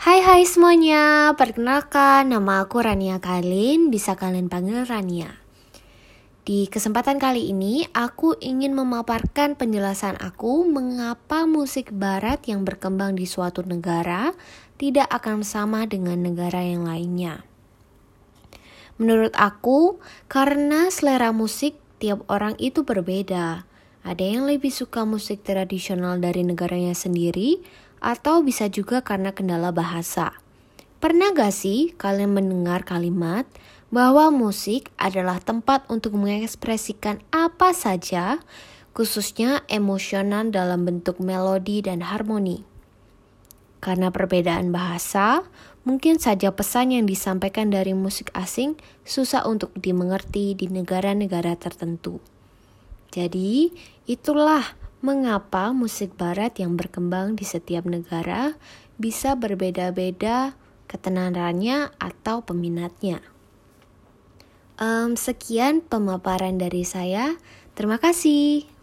Hai hai semuanya, perkenalkan nama aku Rania Kalin, bisa kalian panggil Rania. Di kesempatan kali ini, aku ingin memaparkan penjelasan aku mengapa musik barat yang berkembang di suatu negara tidak akan sama dengan negara yang lainnya. Menurut aku, karena selera musik tiap orang itu berbeda. Ada yang lebih suka musik tradisional dari negaranya sendiri, atau bisa juga karena kendala bahasa. Pernah gak sih kalian mendengar kalimat bahwa musik adalah tempat untuk mengekspresikan apa saja, khususnya emosional dalam bentuk melodi dan harmoni? Karena perbedaan bahasa, mungkin saja pesan yang disampaikan dari musik asing susah untuk dimengerti di negara-negara tertentu. Jadi, itulah mengapa musik barat yang berkembang di setiap negara bisa berbeda-beda ketenarannya atau peminatnya. Um, sekian pemaparan dari saya. Terima kasih.